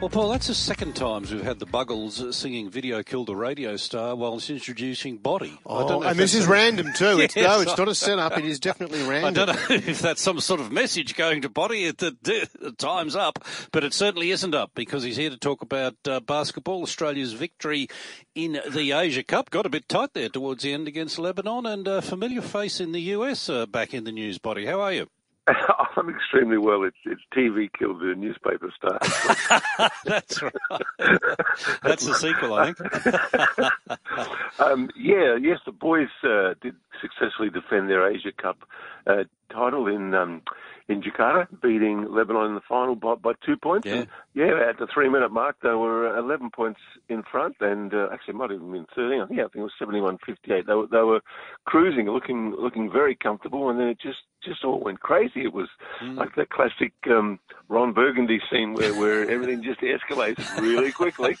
Well, Paul, that's the second times we've had the Buggles singing "Video Killed a Radio Star" whilst introducing Boti. Oh, and this is a... random too. It's, yes, no, it's not a setup. It is definitely random. I don't know if that's some sort of message going to Boti that the time's up, but it certainly isn't up because he's here to talk about uh, basketball. Australia's victory in the Asia Cup got a bit tight there towards the end against Lebanon, and a familiar face in the US uh, back in the news. Boti, how are you? I'm extremely well. It's it's TV killed the newspaper star. That's right. That's the sequel, I think. um, yeah, yes, the boys uh, did successfully defend their Asia Cup uh, title in um, in Jakarta, beating Lebanon in the final by, by two points. Yeah. And, yeah, at the three minute mark, they were 11 points in front, and uh, actually, it might have been 13. I think, I think it was 71 58. They were, they were cruising, looking looking very comfortable, and then it just just all went crazy. It was mm. like the classic um, Ron Burgundy scene where, where everything just escalates really quickly,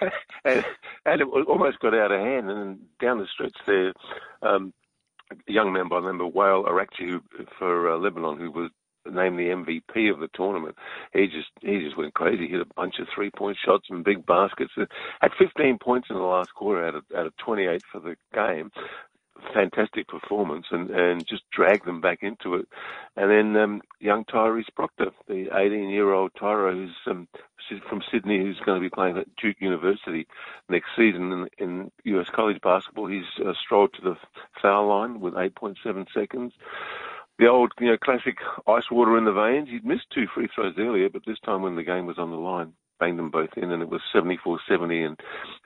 and, and it almost got out of hand. And then down the stretch there, um, a young man by the name of Wael for uh, Lebanon, who was named the MVP of the tournament. He just he just went crazy. Hit a bunch of three point shots and big baskets. Had 15 points in the last quarter out of out of 28 for the game. Fantastic performance and, and just dragged them back into it. And then um, young Tyrese Proctor, the 18 year old Tyro, who's um, from Sydney, who's going to be playing at Duke University next season in, in US college basketball. He's uh, strolled to the foul line with 8.7 seconds the old, you know, classic ice water in the veins. He'd missed two free throws earlier, but this time when the game was on the line, banged them both in, and it was 74-70. And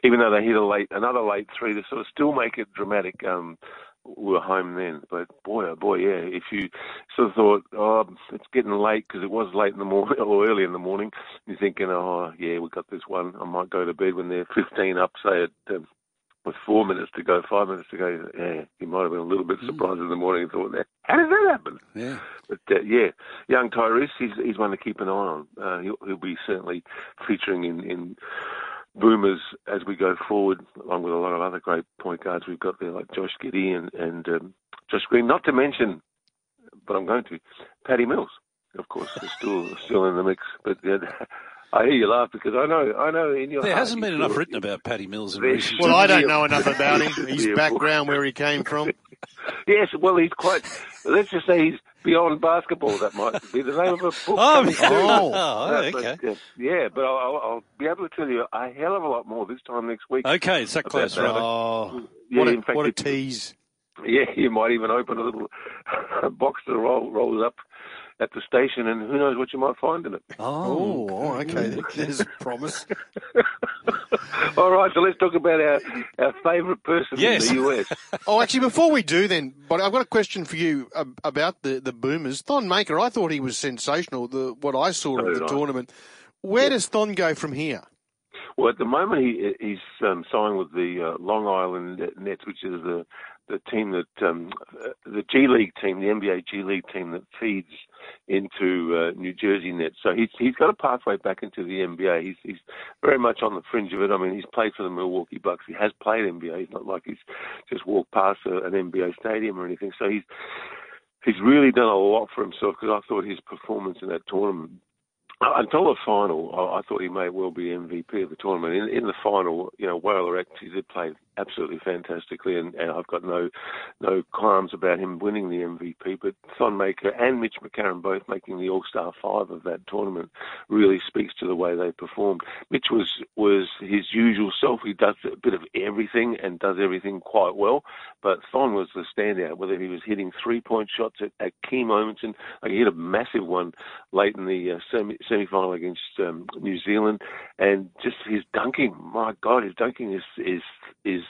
even though they hit a late, another late three to sort of still make it dramatic, um, we were home then. But boy, oh boy, yeah. If you sort of thought, oh, it's getting late because it was late in the morning or early in the morning, you're thinking, oh, yeah, we got this one. I might go to bed when they're 15 up, say at um, with four minutes to go, five minutes to go, yeah, he might have been a little bit surprised mm. in the morning and thought, how did that happen? Yeah. But uh, yeah, young Tyrese, he's he's one to keep an eye on. Uh, he'll, he'll be certainly featuring in in boomers as we go forward, along with a lot of other great point guards we've got there, like Josh Giddey and and um, Josh Green. Not to mention, but I'm going to Paddy Mills, of course, is still still in the mix. But yeah, I hear you laugh because I know, I know in your There heart, hasn't been enough written about Paddy Mills in recent Well, I don't know enough about him. His background, where he came from. Yes, well, he's quite. Let's just say he's beyond basketball. That might be the name of a book. oh, oh, oh okay. But, uh, yeah, but I'll, I'll, be able to tell you a hell of a lot more this time next week. Okay, it's that close, right? Oh, yeah, what a, fact, what a tease. Yeah, you might even open a little box that roll, rolls up at the station, and who knows what you might find in it. Oh, oh okay. There's a promise. All right, so let's talk about our, our favourite person yes. in the US. oh, actually, before we do, then, but I've got a question for you about the, the Boomers. Thon Maker, I thought he was sensational. The what I saw so of the I. tournament. Where yeah. does Thon go from here? Well, at the moment, he, he's um, signed with the uh, Long Island Nets, which is the the team that um, the G League team, the NBA G League team that feeds into uh, New Jersey Nets. So he's he's got a pathway back into the NBA. He's he's very much on the fringe of it. I mean, he's played for the Milwaukee Bucks. He has played NBA. He's not like he's just walked past a, an NBA stadium or anything. So he's he's really done a lot for himself because I thought his performance in that tournament until the final, I, thought he may well be MVP of the tournament. In, in the final, you know, Wael Arakji did play absolutely fantastically, and, and, I've got no no qualms about him winning the MVP. But Thon Maker and Mitch McCarron both making the All Star five of that tournament really speaks to the way they performed. Mitch was was his usual self. He does a bit of everything and does everything quite well. But Thon was the standout. Whether he was hitting three point shots at, at key moments, and like he hit a massive one late in the uh, semi semi final against um, New Zealand, and just his dunking. My God, his dunking is is is is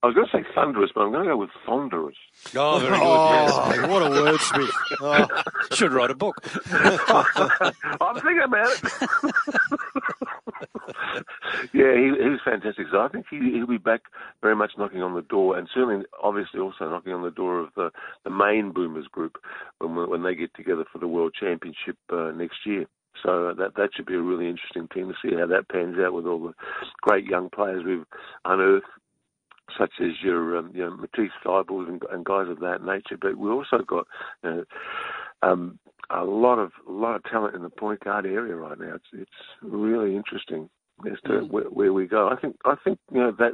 I was going to say thunderous, but I'm going to go with thunderous. Oh, very good. Oh, yes. what a wordsmith. Oh, should write a book. I'm thinking about it. yeah, he, he, was fantastic. So I think he, he'll be back very much knocking on the door, and certainly, obviously, also knocking on the door of the, the main Boomers group when, when they get together for the World Championship uh, next year. So that that should be a really interesting team to see how that pans out with all the great young players we've unearthed such as your um, you know Matisse Thybulle and, and, guys of that nature. But we also got you know, um, a lot of lot of talent in the point guard area right now. It's it's really interesting as to mm. where, where, we go. I think I think you know that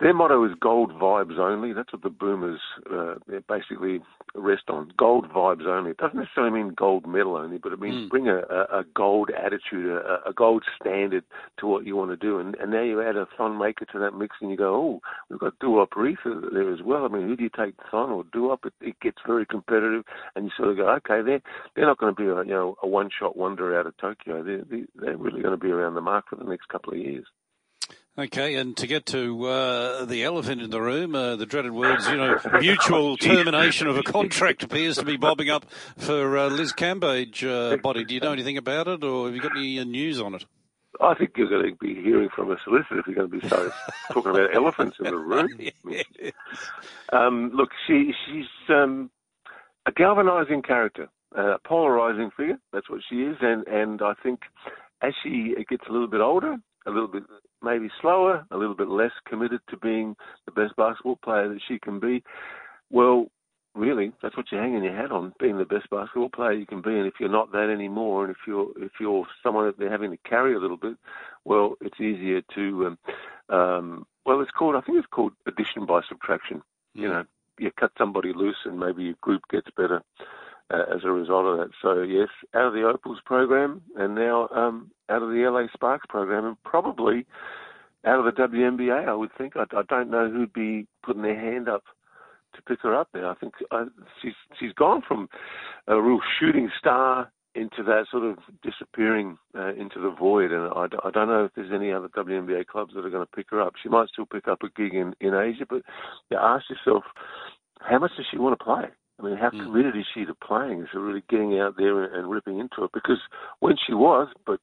their motto is gold vibes only. That's what the Boomers uh, basically rest on. Gold vibes only. It doesn't necessarily mean gold medal only, but it means mm. bring a, a, gold attitude, a, a, gold standard to what you want to do. And, and now you add a Thon Maker to that mix, and you go, oh, we've got Duop Reath there as well. I mean, who do you take, Thon or Duop? It, it gets very competitive, and you sort of go, okay, they're they're not going to be a you know a one shot wonder out of Tokyo. They're they're really going to be around the mark for the next couple of years. Okay, and to get to uh, the elephant in the room, uh, the dreaded words, you know, mutual termination of a contract appears to be bobbing up for uh, Liz Cambage uh, Boti. Do you know anything about it, or have you got any uh, news on it? I think you're going to be hearing from a solicitor if you're going to be talking about elephants in the room. yes. um, look, she, she's um, a galvanising character, a polarising figure. That's what she is, and and I think as she gets a little bit older, a little bit maybe slower, a little bit less committed to being the best basketball player that she can be. Well, really, that's what you're hanging your hat on, being the best basketball player you can be. And if you're not that anymore, and if you're if you're someone that they're having to carry a little bit, well, it's easier to, um, um, well, it's called I think it's called addition by subtraction. Mm. You know, you cut somebody loose, and maybe your group gets better. Uh, as a result of that. So yes, out of the Opals program, and now um, out of the LA Sparks program, and probably out of the WNBA. I would think. I, I don't know who'd be putting their hand up to pick her up there. I think uh, she's she's gone from a real shooting star into that sort of disappearing uh, into the void, and I, I don't know if there's any other WNBA clubs that are going to pick her up. She might still pick up a gig in in Asia, but you ask yourself, how much does she want to play? I mean, how mm. committed is she to playing? Is she really getting out there and, and ripping into it? Because when she was, but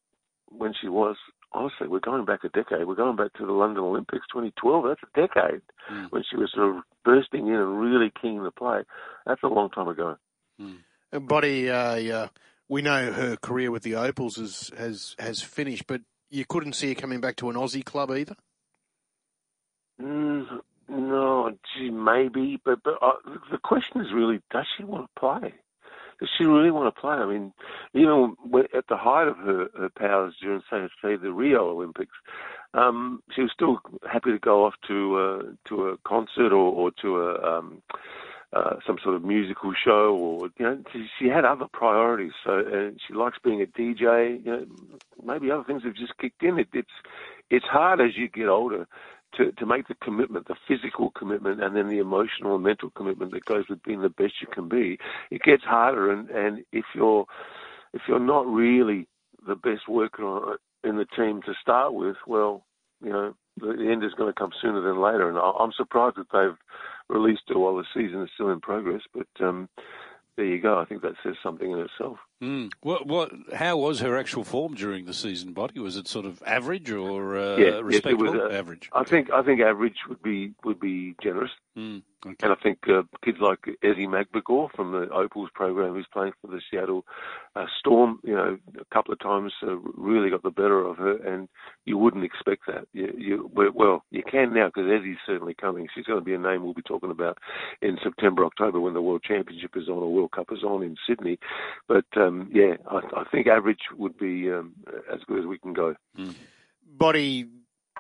when she was, honestly, we're going back a decade. We're going back to the London Olympics 2012. That's a decade mm. when she was sort of bursting in and really keen to play. That's a long time ago. Mm. And Buddy, uh, yeah, we know her career with the Opals is, has has finished, but you couldn't see her coming back to an Aussie club either. Mm, no, gee, maybe, but but uh, the question is really, does she want to play? Does she really want to play? I mean, even at the height of her, her powers during, say, say, the Rio Olympics, um, she was still happy to go off to uh, to a concert or, or to a um, uh, some sort of musical show, or you know, she, she had other priorities. So uh, she likes being a DJ. You know, maybe other things have just kicked in. It, it's it's hard as you get older to, to make the commitment, the physical commitment, and then the emotional and mental commitment that goes with being the best you can be, it gets harder. And, and if you're if you're not really the best worker in the team to start with, well, you know, the end is going to come sooner than later. And I'm surprised that they've released it while the season is still in progress. But um, there you go. I think that says something in itself. Mm. What, what, how was her actual form during the season, Boti? Was it sort of average or uh, yeah, respectable? Yes, was, uh, average. I think I think average would be would be generous. Mm. Okay. And I think uh, kids like Ezi Magbegor from the Opals program, who's playing for the Seattle uh, Storm, you know, a couple of times uh, really got the better of her, and you wouldn't expect that. You, you well, you can now because Ezi's certainly coming. She's going to be a name we'll be talking about in September, October when the World Championship is on or World Cup is on in Sydney. But um, yeah, I, I, think average would be um, as good as we can go. Mm. Boti,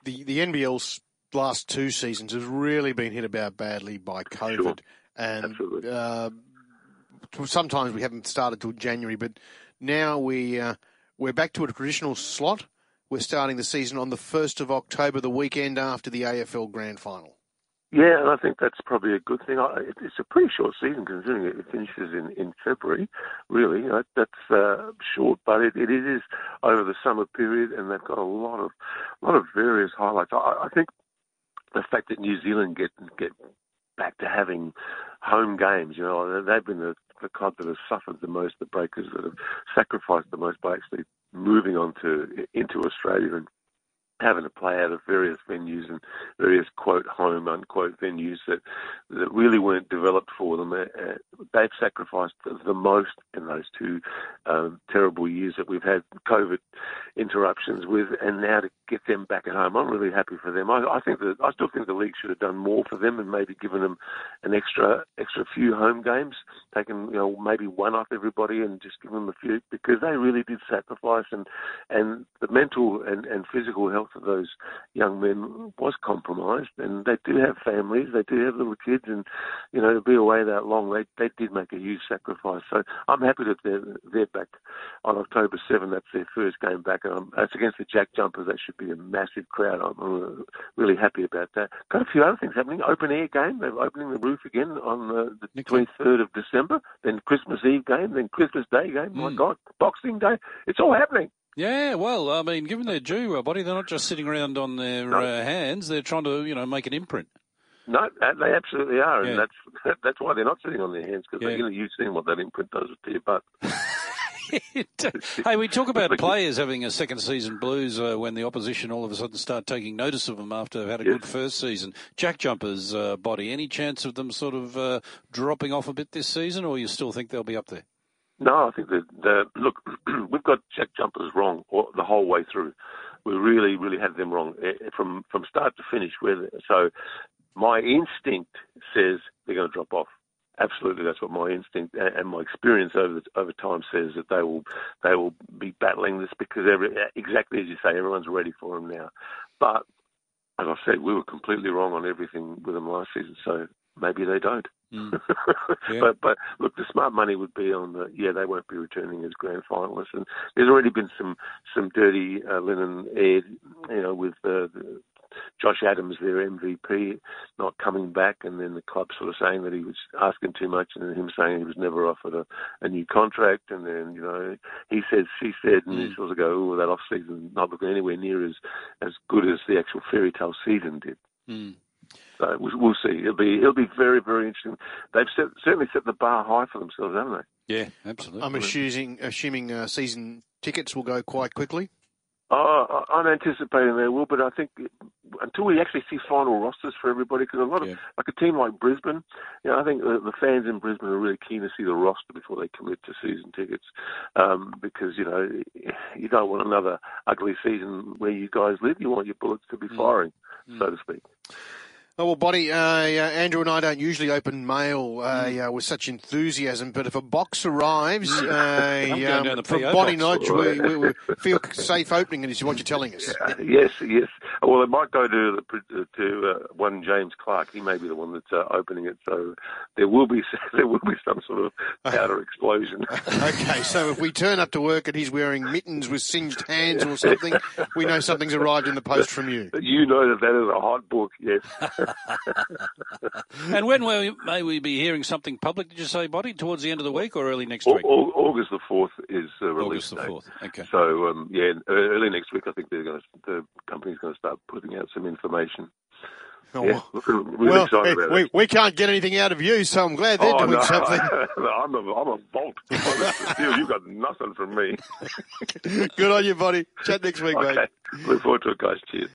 the the NBL's last two seasons has really been hit about badly by COVID. Sure. And uh, sometimes we haven't started till January, but now we uh, we're back to a traditional slot. We're starting the season on the first of October, the weekend after the AFL Grand Final. Yeah, and I think that's probably a good thing. It's a pretty short season considering it finishes in, in February. Really, that's uh, short, but it, it is over the summer period, and they've got a lot of lot of various highlights. I, I think the fact that New Zealand get get back to having home games, you know, they've been the, the club that has suffered the most, the breakers that have sacrificed the most by actually moving on to into Australia and having to play out of various venues and various quote home unquote venues that that really weren't developed for them. Uh, they've sacrificed the most in those two um, terrible years that we've had COVID interruptions with, and now to get them back at home, I'm really happy for them. I, I think that I still think the league should have done more for them and maybe given them an extra extra few home games, taken you know maybe one off everybody and just given them a few because they really did sacrifice and and the mental and, and physical health of those young men was compromised and they do have families, they do have little kids and you know to be away that long they they did make a huge sacrifice. So I'm happy that they're they're back on October 7. That's their first game back. And um, that's against the Jack Jumpers. That should be a massive crowd. I'm really happy about that. Got a few other things happening. Open air game. They're opening the roof again on the, the 23rd of December. Then Christmas Eve game. Then Christmas Day game. Mm. My hmm. God, Boxing Day. It's all happening. Yeah, well, I mean, given their due, uh, buddy, they're not just sitting around on their no. uh, hands. They're trying to, you know, make an imprint. No, they absolutely are, and yeah. that's that's why they're not sitting on their hands because yeah. you know, you've seen what that imprint does to your butt. hey, we talk about players having a second season blues uh, when the opposition all of a sudden start taking notice of them after they've had a yes. good first season. Jack Jumpers uh, Boti, any chance of them sort of uh, dropping off a bit this season, or you still think they'll be up there? No, I think that the, look, we've got Jack Jumpers wrong the whole way through. We really, really had them wrong eh, from from start to finish. So my instinct says they're going to drop off absolutely that's what my instinct and my experience over the, over time says that they will they will be battling this because every, exactly as you say everyone's ready for them now but as I said we were completely wrong on everything with them last season so maybe they don't mm. yeah. but but look the smart money would be on the yeah they won't be returning as grand finalists and there's already been some some dirty uh, linen aired you know with uh, the Josh Adams, their MVP, not coming back, and then the club sort of saying that he was asking too much, and then him saying he was never offered a, a new contract, and then you know he said, she said, and mm. he sort of go, oh, that off season not looking anywhere near as as good as the actual fairy tale season did. Mm. So we'll, we'll, see. It'll be it'll be very very interesting. They've set, certainly set the bar high for themselves, haven't they? Yeah, absolutely. I'm assuming assuming uh, season tickets will go quite quickly. Uh, I'm anticipating they will, but I think until we actually see final rosters for everybody, because a lot of yeah. like a team like Brisbane, you know, I think the, the, fans in Brisbane are really keen to see the roster before they commit to season tickets, um, because you know you don't want another ugly season where you guys live. You want your bullets to be mm. firing, mm. so to speak. Oh, well, Buddy, uh, Andrew and I don't usually open mail uh, mm. with such enthusiasm, but if a box arrives uh, um, from Bonnie Lodge, we, we, we, feel safe opening it, is what you're telling us. Yes, yes. Well, it might go to the, to uh, one James Clark. He may be the one that's uh, opening it, so there will be there will be some sort of powder explosion. okay, so if we turn up to work and he's wearing mittens with singed hands or something, we know something's arrived in the post from you. You know that that is a hot book, yes. and when will, may we be hearing something public, did you say, Boti, towards the end of the week or early next week? August the 4th is uh, release August the 4th, okay. So, um, yeah, early next week I think they're going to, the company's going to start putting out some information. Oh, yeah, really well, hey, we, we can't get anything out of you, so I'm glad they're oh, doing no, something. I'm a, I'm a bolt. You've got nothing from me. Good on you, buddy. Chat next week, okay. mate. Look forward to it, guys. Cheers.